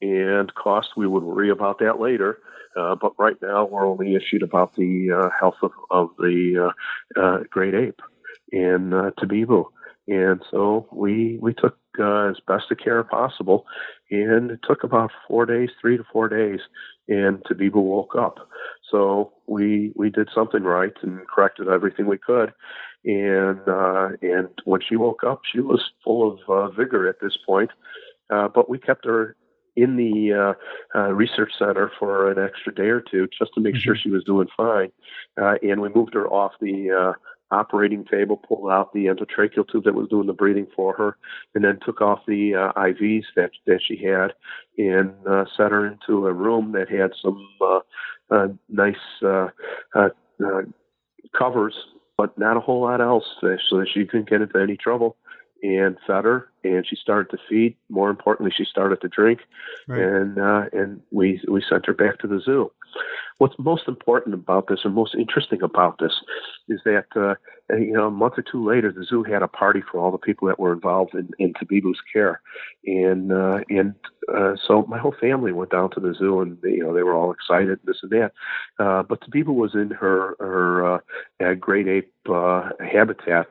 and cost we would worry about that later. Uh, but right now, we're only issued about the uh, health of, of the uh, uh, great ape and uh, Tabibu. And so we we took uh, as best a care possible, and it took about four days, three to four days, and Tabibu woke up. So we we did something right and corrected everything we could, and uh, and when she woke up, she was full of uh, vigor at this point. Uh, but we kept her in the uh, uh, research center for an extra day or two just to make mm-hmm. sure she was doing fine. Uh, and we moved her off the uh, operating table, pulled out the endotracheal tube that was doing the breathing for her, and then took off the uh, IVs that that she had, and uh, set her into a room that had some uh, uh, nice uh, uh, uh, covers, but not a whole lot else, so that she couldn't get into any trouble and fed her, and she started to feed. More importantly, she started to drink, right. and uh, and we we sent her back to the zoo. What's most important about this, or most interesting about this, is that uh, you know a month or two later, the zoo had a party for all the people that were involved in, in Tabibu's care, and uh, and uh, so my whole family went down to the zoo, and they, you know they were all excited, this and that. Uh, but Tabibu was in her her uh, great ape uh, habitat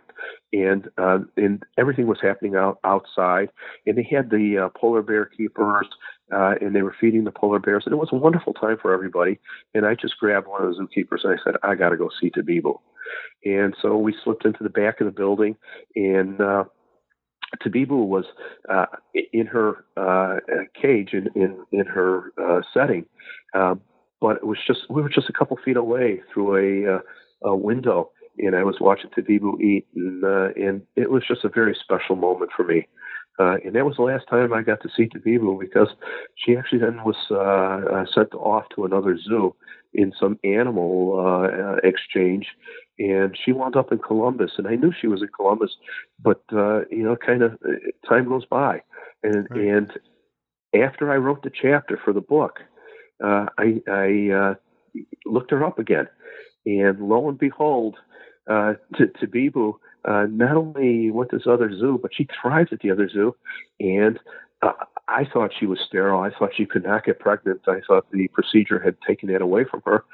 and uh, and everything was happening out outside. And they had the uh, polar bear keepers, uh, and they were feeding the polar bears, and it was a wonderful time for everybody. And I just grabbed one of the zookeepers and I said, I got to go see Tabibu. And so we slipped into the back of the building, and uh, Tabibu was uh, in her uh, cage in in, in her uh, setting, uh, but it was just we were just a couple feet away through a, uh, a window, and I was watching Tabibu eat, and, uh, and it was just a very special moment for me. Uh, and that was the last time I got to see Tabibu because she actually then was uh, uh, sent off to another zoo in some animal uh, exchange, and she wound up in Columbus. And I knew she was in Columbus, but uh, you know, kind of uh, time goes by, and right. and after I wrote the chapter for the book, uh, I, I uh, looked her up again, and lo and behold, uh, to, Tabibu uh, not only went to this other zoo, but she thrived at the other zoo. And uh, I thought she was sterile. I thought she could not get pregnant. I thought the procedure had taken that away from her.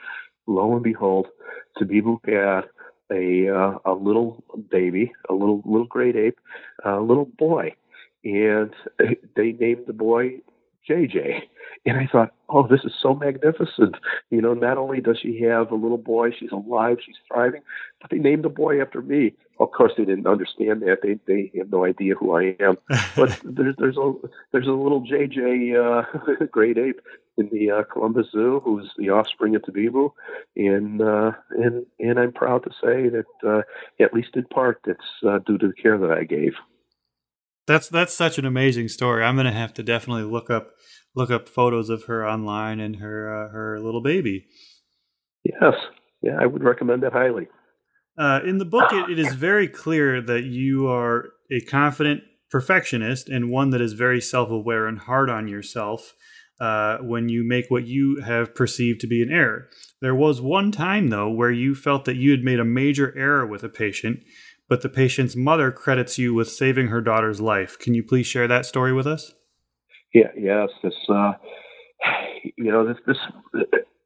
Lo and behold, Tabibu had a uh, a little baby, a little little great ape, a little boy, and they named the boy JJ. And I thought, oh, this is so magnificent. You know, not only does she have a little boy, she's alive, she's thriving, but they named the boy after me. Of course, they didn't understand that. They they have no idea who I am. But there's there's a there's a little JJ uh, great ape in the uh, Columbus Zoo who's the offspring of Tabibu, and uh, and and I'm proud to say that uh, at least in part it's uh, due to the care that I gave. That's that's such an amazing story. I'm gonna have to definitely look up look up photos of her online and her uh, her little baby. Yes, yeah, I would recommend that highly. Uh, in the book, it, it is very clear that you are a confident perfectionist and one that is very self aware and hard on yourself uh, when you make what you have perceived to be an error. There was one time, though, where you felt that you had made a major error with a patient, but the patient's mother credits you with saving her daughter's life. Can you please share that story with us? Yeah, yes. This, uh, you know, this, this.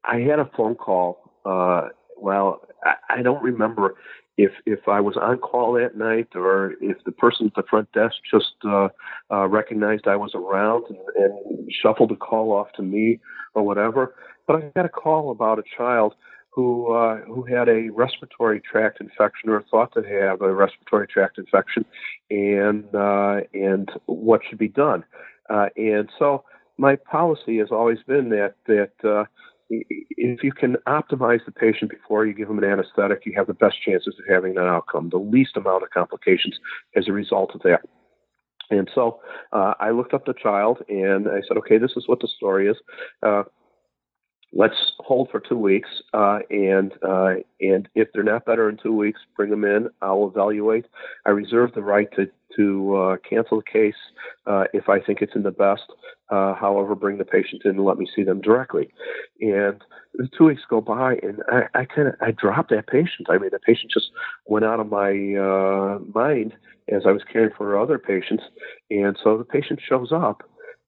I had a phone call. Uh, well, I, I don't remember if if I was on call that night or if the person at the front desk just uh, uh, recognized I was around and, and shuffled the call off to me or whatever. But I got a call about a child who uh, who had a respiratory tract infection or thought to have a respiratory tract infection, and uh, and what should be done. Uh, and so my policy has always been that that uh, if you can optimize the patient before you give them an anesthetic, you have the best chances of having an outcome, the least amount of complications as a result of that. And so uh, I looked up the child and I said, okay, this is what the story is. Let's hold for two weeks, uh, and uh, and if they're not better in two weeks, bring them in. I'll evaluate. I reserve the right to to uh, cancel the case uh, if I think it's in the best. Uh, however, bring the patient in and let me see them directly. And two weeks go by, and I, I kind of I dropped that patient. I mean, the patient just went out of my uh, mind as I was caring for other patients, and so the patient shows up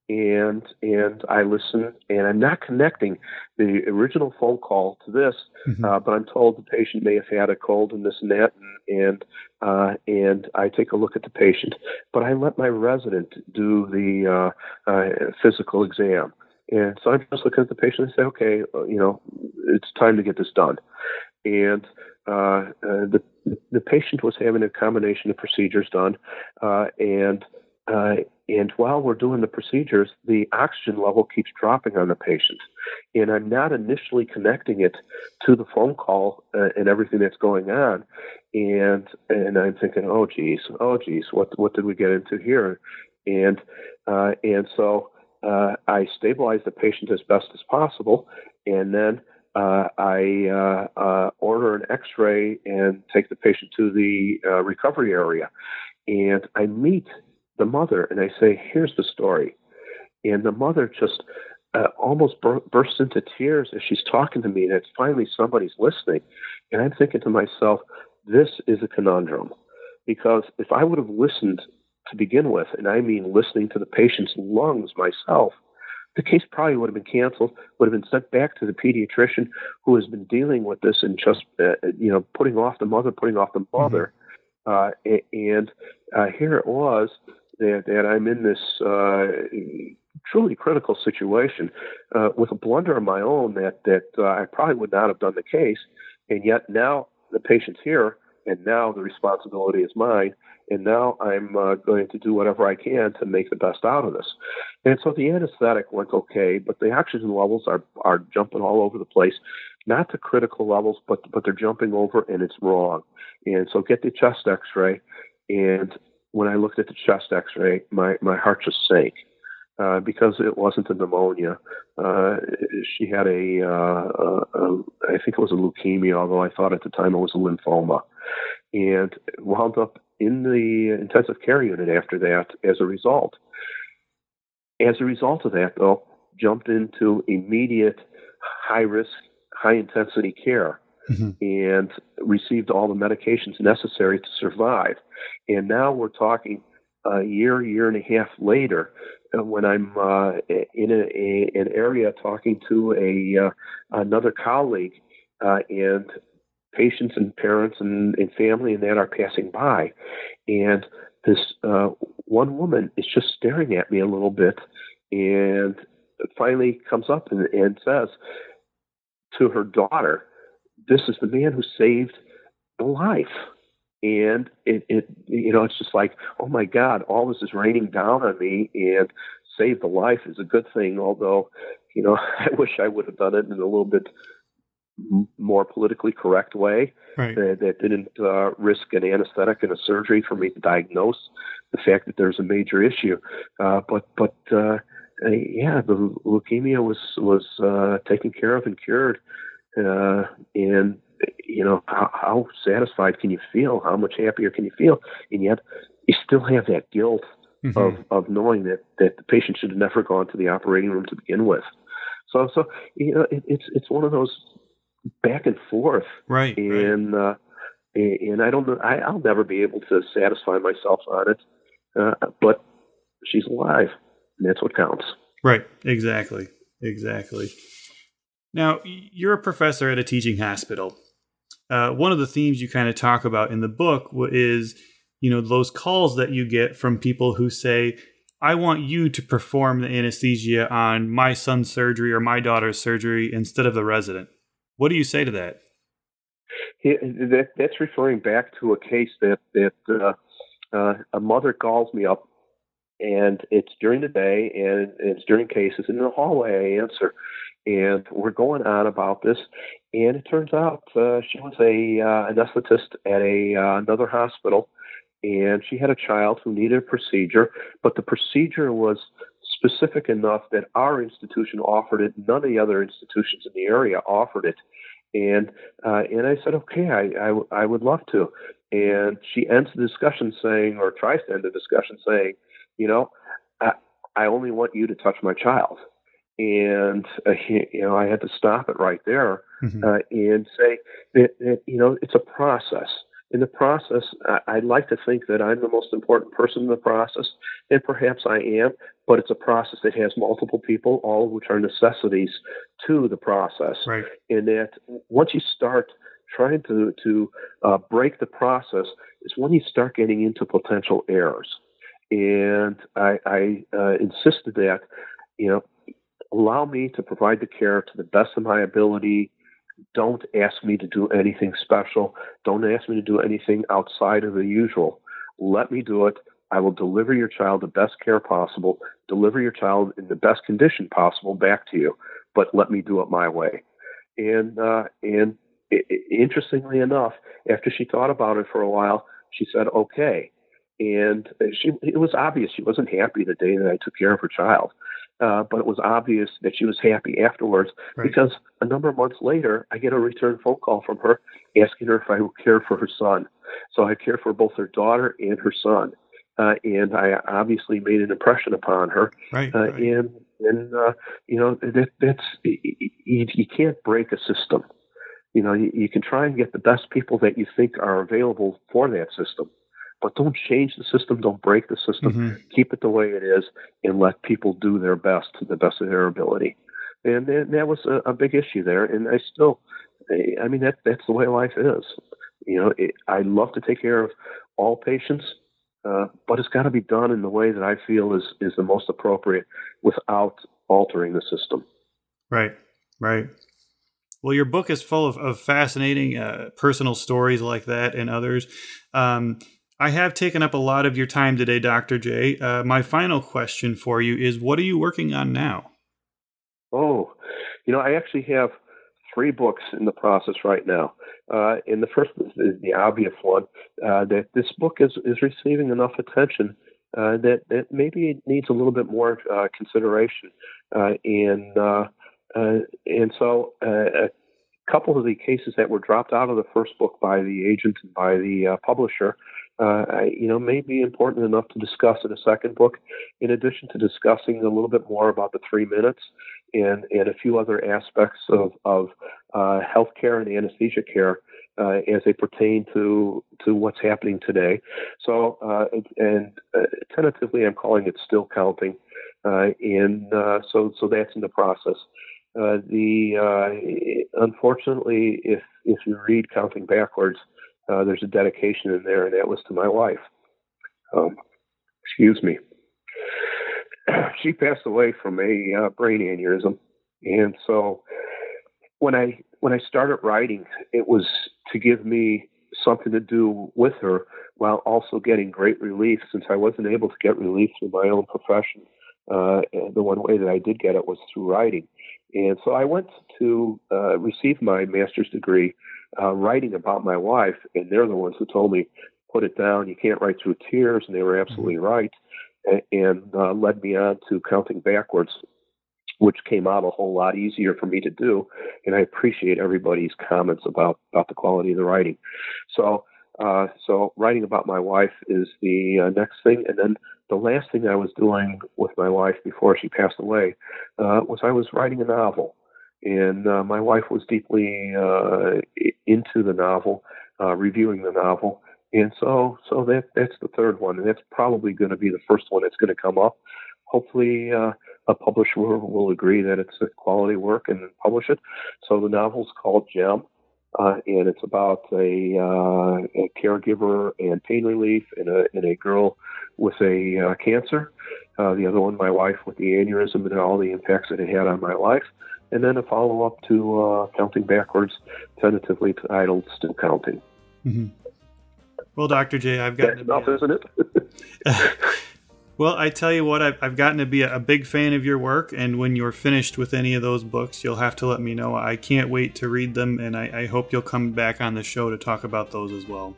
and and I listen, and I'm not connecting the original phone call to this, mm-hmm. uh, but I'm told the patient may have had a cold and this and that, and and, uh, and I take a look at the patient, but I let my resident do the uh, uh physical exam, and so I'm just looking at the patient and say, okay, uh, you know, it's time to get this done, and uh, the the patient was having a combination of procedures done, and uh, and while we're doing the procedures, the oxygen level keeps dropping on the patient. And I'm not initially connecting it to the phone call uh, and everything that's going on. And and I'm thinking, oh geez, oh geez, what what did we get into here? And uh, and so uh, I stabilize the patient as best as possible, and then uh, I uh, uh, order an X-ray and take the patient to the uh, recovery area, and I meet the mother and I say, "Here's the story," and the mother just uh, almost bur- bursts into tears as she's talking to me, and it's finally somebody's listening, and I'm thinking to myself, "This is a conundrum," because if I would have listened to begin with, and I mean listening to the patient's lungs myself, the case probably would have been canceled, would have been sent back to the pediatrician who has been dealing with this and just, uh, you know, putting off the mother, putting off the mother. Mm-hmm. Uh, and uh, here it was that, that I'm in this uh, truly critical situation uh, with a blunder of my own that, that uh, I probably would not have done the case. And yet now the patient's here, and now the responsibility is mine and now I'm uh, going to do whatever I can to make the best out of this. And so the anesthetic went okay, but the oxygen levels are are jumping all over the place, not to critical levels, but but they're jumping over, and it's wrong. And so get the chest X-ray, and when I looked at the chest X-ray, my my heart just sank. Uh, because it wasn't a pneumonia. Uh, she had a, uh, a, a, I think it was a leukemia, although I thought at the time it was a lymphoma, and wound up in the intensive care unit after that as a result. As a result of that, though, jumped into immediate high risk, high intensity care mm-hmm. and received all the medications necessary to survive. And now we're talking a year, year and a half later, uh, when I'm uh, in a, a, an area talking to a uh, another colleague, uh, and patients and parents and, and family and that are passing by. And this uh, one woman is just staring at me a little bit and finally comes up and, and says to her daughter, This is the man who saved the life. And it, it, you know, it's just like, oh my God, all this is raining down on me, and save the life is a good thing. Although, you know, I wish I would have done it in a little bit more politically correct way right. that, that, didn't uh, risk an anesthetic and a surgery for me to diagnose the fact that there's a major issue. Uh, but but uh, yeah, the leukemia was was uh, taken care of and cured, uh, and you know how, how satisfied can you feel? How much happier can you feel? And yet you still have that guilt mm-hmm. of of knowing that that the patient should have never gone to the operating room to begin with. So so you know it, it's it's one of those back and forth. Right. And right. Uh, and I don't know. I, I'll never be able to satisfy myself on it. Uh, but she's alive, and that's what counts. Right. Exactly. Exactly. Now, you're a professor at a teaching hospital. Uh, one of the themes you kind of talk about in the book is, you know, those calls that you get from people who say, I want you to perform the anesthesia on my son's surgery or my daughter's surgery instead of the resident. What do you say to that? that that's referring back to a case that that uh, uh, a mother calls me up, and it's during the day, and it's during cases in the hallway. I answer, and we're going on about this, and it turns out uh, she was a uh, anesthetist at a uh, another hospital, and she had a child who needed a procedure, but the procedure was specific enough that our institution offered it. None of the other institutions in the area offered it. And uh, and I said, okay, I, I, I would love to. And she ends the discussion saying, or tries to end the discussion saying, you know, I, I only want you to touch my child. And uh, you know, I had to stop it right there mm-hmm. uh, and say that, that you know it's a process in the process, I'd like to think that I'm the most important person in the process, and perhaps I am, but it's a process that has multiple people, all of which are necessities to the process. Right. And that once you start trying to, to uh, break the process, is when you start getting into potential errors. And I, I uh, insisted that, you know, allow me to provide the care to the best of my ability don't ask me to do anything special. Don't ask me to do anything outside of the usual. Let me do it. I will deliver your child the best care possible, deliver your child in the best condition possible back to you, but let me do it my way. And uh, and it, it, interestingly enough, after she thought about it for a while, she said, "Okay." And she it was obvious she wasn't happy the day that I took care of her child. Uh, but it was obvious that she was happy afterwards right. because a number of months later, I get a return phone call from her asking her if I would care for her son. So I care for both her daughter and her son. Uh, and I obviously made an impression upon her. Right. Uh, right. And and uh, you know that that's you, you can't break a system. You know you, you can try and get the best people that you think are available for that system, but don't change the system. Don't break the system. Mm-hmm. Keep it the way it is, and let people do their best to the best of their ability. And, and that was a, a big issue there. And I still, I mean that that's the way life is. You know, it, I love to take care of all patients uh, but it's got to be done in the way that I feel is is the most appropriate without altering the system. Right, right. Well, your book is full of, of fascinating uh, personal stories like that and others. Um, I have taken up a lot of your time today, Dr. J. Uh, my final question for you is what are you working on now? Oh, you know, I actually have three books in the process right now. Uh, and the first is, the obvious one uh, that this book is, is receiving enough attention uh, that, that maybe it needs a little bit more uh, consideration. Uh, and uh, and so a couple of the cases that were dropped out of the first book by the agent and by the publisher uh, you know, may be important enough to discuss in a second book, in addition to discussing a little bit more about the three minutes and, and a few other aspects of, of uh, healthcare and anesthesia care uh, as they pertain to to what's happening today. So, uh, and uh, tentatively, I'm calling it still counting, uh, and uh, so so that's in the process. Uh, the unfortunately, if if you read counting backwards, uh, there's a dedication in there, and that was to my wife. Um, excuse me. she passed away from a uh, brain aneurysm, and so when I when I started writing, it was to give me something to do with her while also getting great relief since I wasn't able to get relief through my own profession. Uh, the one way that I did get it was through writing. And so I went to uh, receive my master's degree uh, writing about my wife, and they're the ones who told me, put it down, you can't write through tears, and they were absolutely mm-hmm. right, and, and uh, led me on to counting backwards, which came out a whole lot easier for me to do, and I appreciate everybody's comments about, about the quality of the writing. So, uh, so writing about my wife is the uh, next thing, and then the last thing I was doing with my wife before she passed away uh, was I was writing a novel and uh, my wife was deeply uh, into the novel, uh, reviewing the novel, and so so that that's the third one, and that's probably going to be the first one that's going to come up. Hopefully, uh, a publisher will agree that it's a quality work and publish it. So the novel's called Gem. Uh, and it's about a, uh, a, caregiver and pain relief and a, and a girl with a uh, cancer. Uh, the other one, my wife with the aneurysm and all the impacts that it had on my life and then a follow up to uh, counting backwards, tentatively titled Still Counting. Mm-hmm. Well, Dr. J, I've got enough, a... isn't it? well, I tell you what, I've, I've gotten to be a, a big fan of your work, and when you're finished with any of those books, you'll have to let me know. I can't wait to read them, and I, I hope you'll come back on the show to talk about those as well.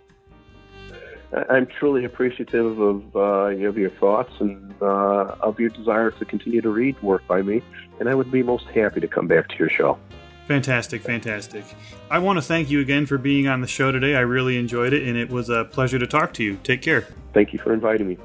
I'm truly appreciative of, uh, of your thoughts and uh, of your desire to continue to read work by me, and I would be most happy to come back to your show. Fantastic, fantastic. I want to thank you again for being on the show today. I really enjoyed it, and it was a pleasure to talk to you. Take care. Thank you for inviting me.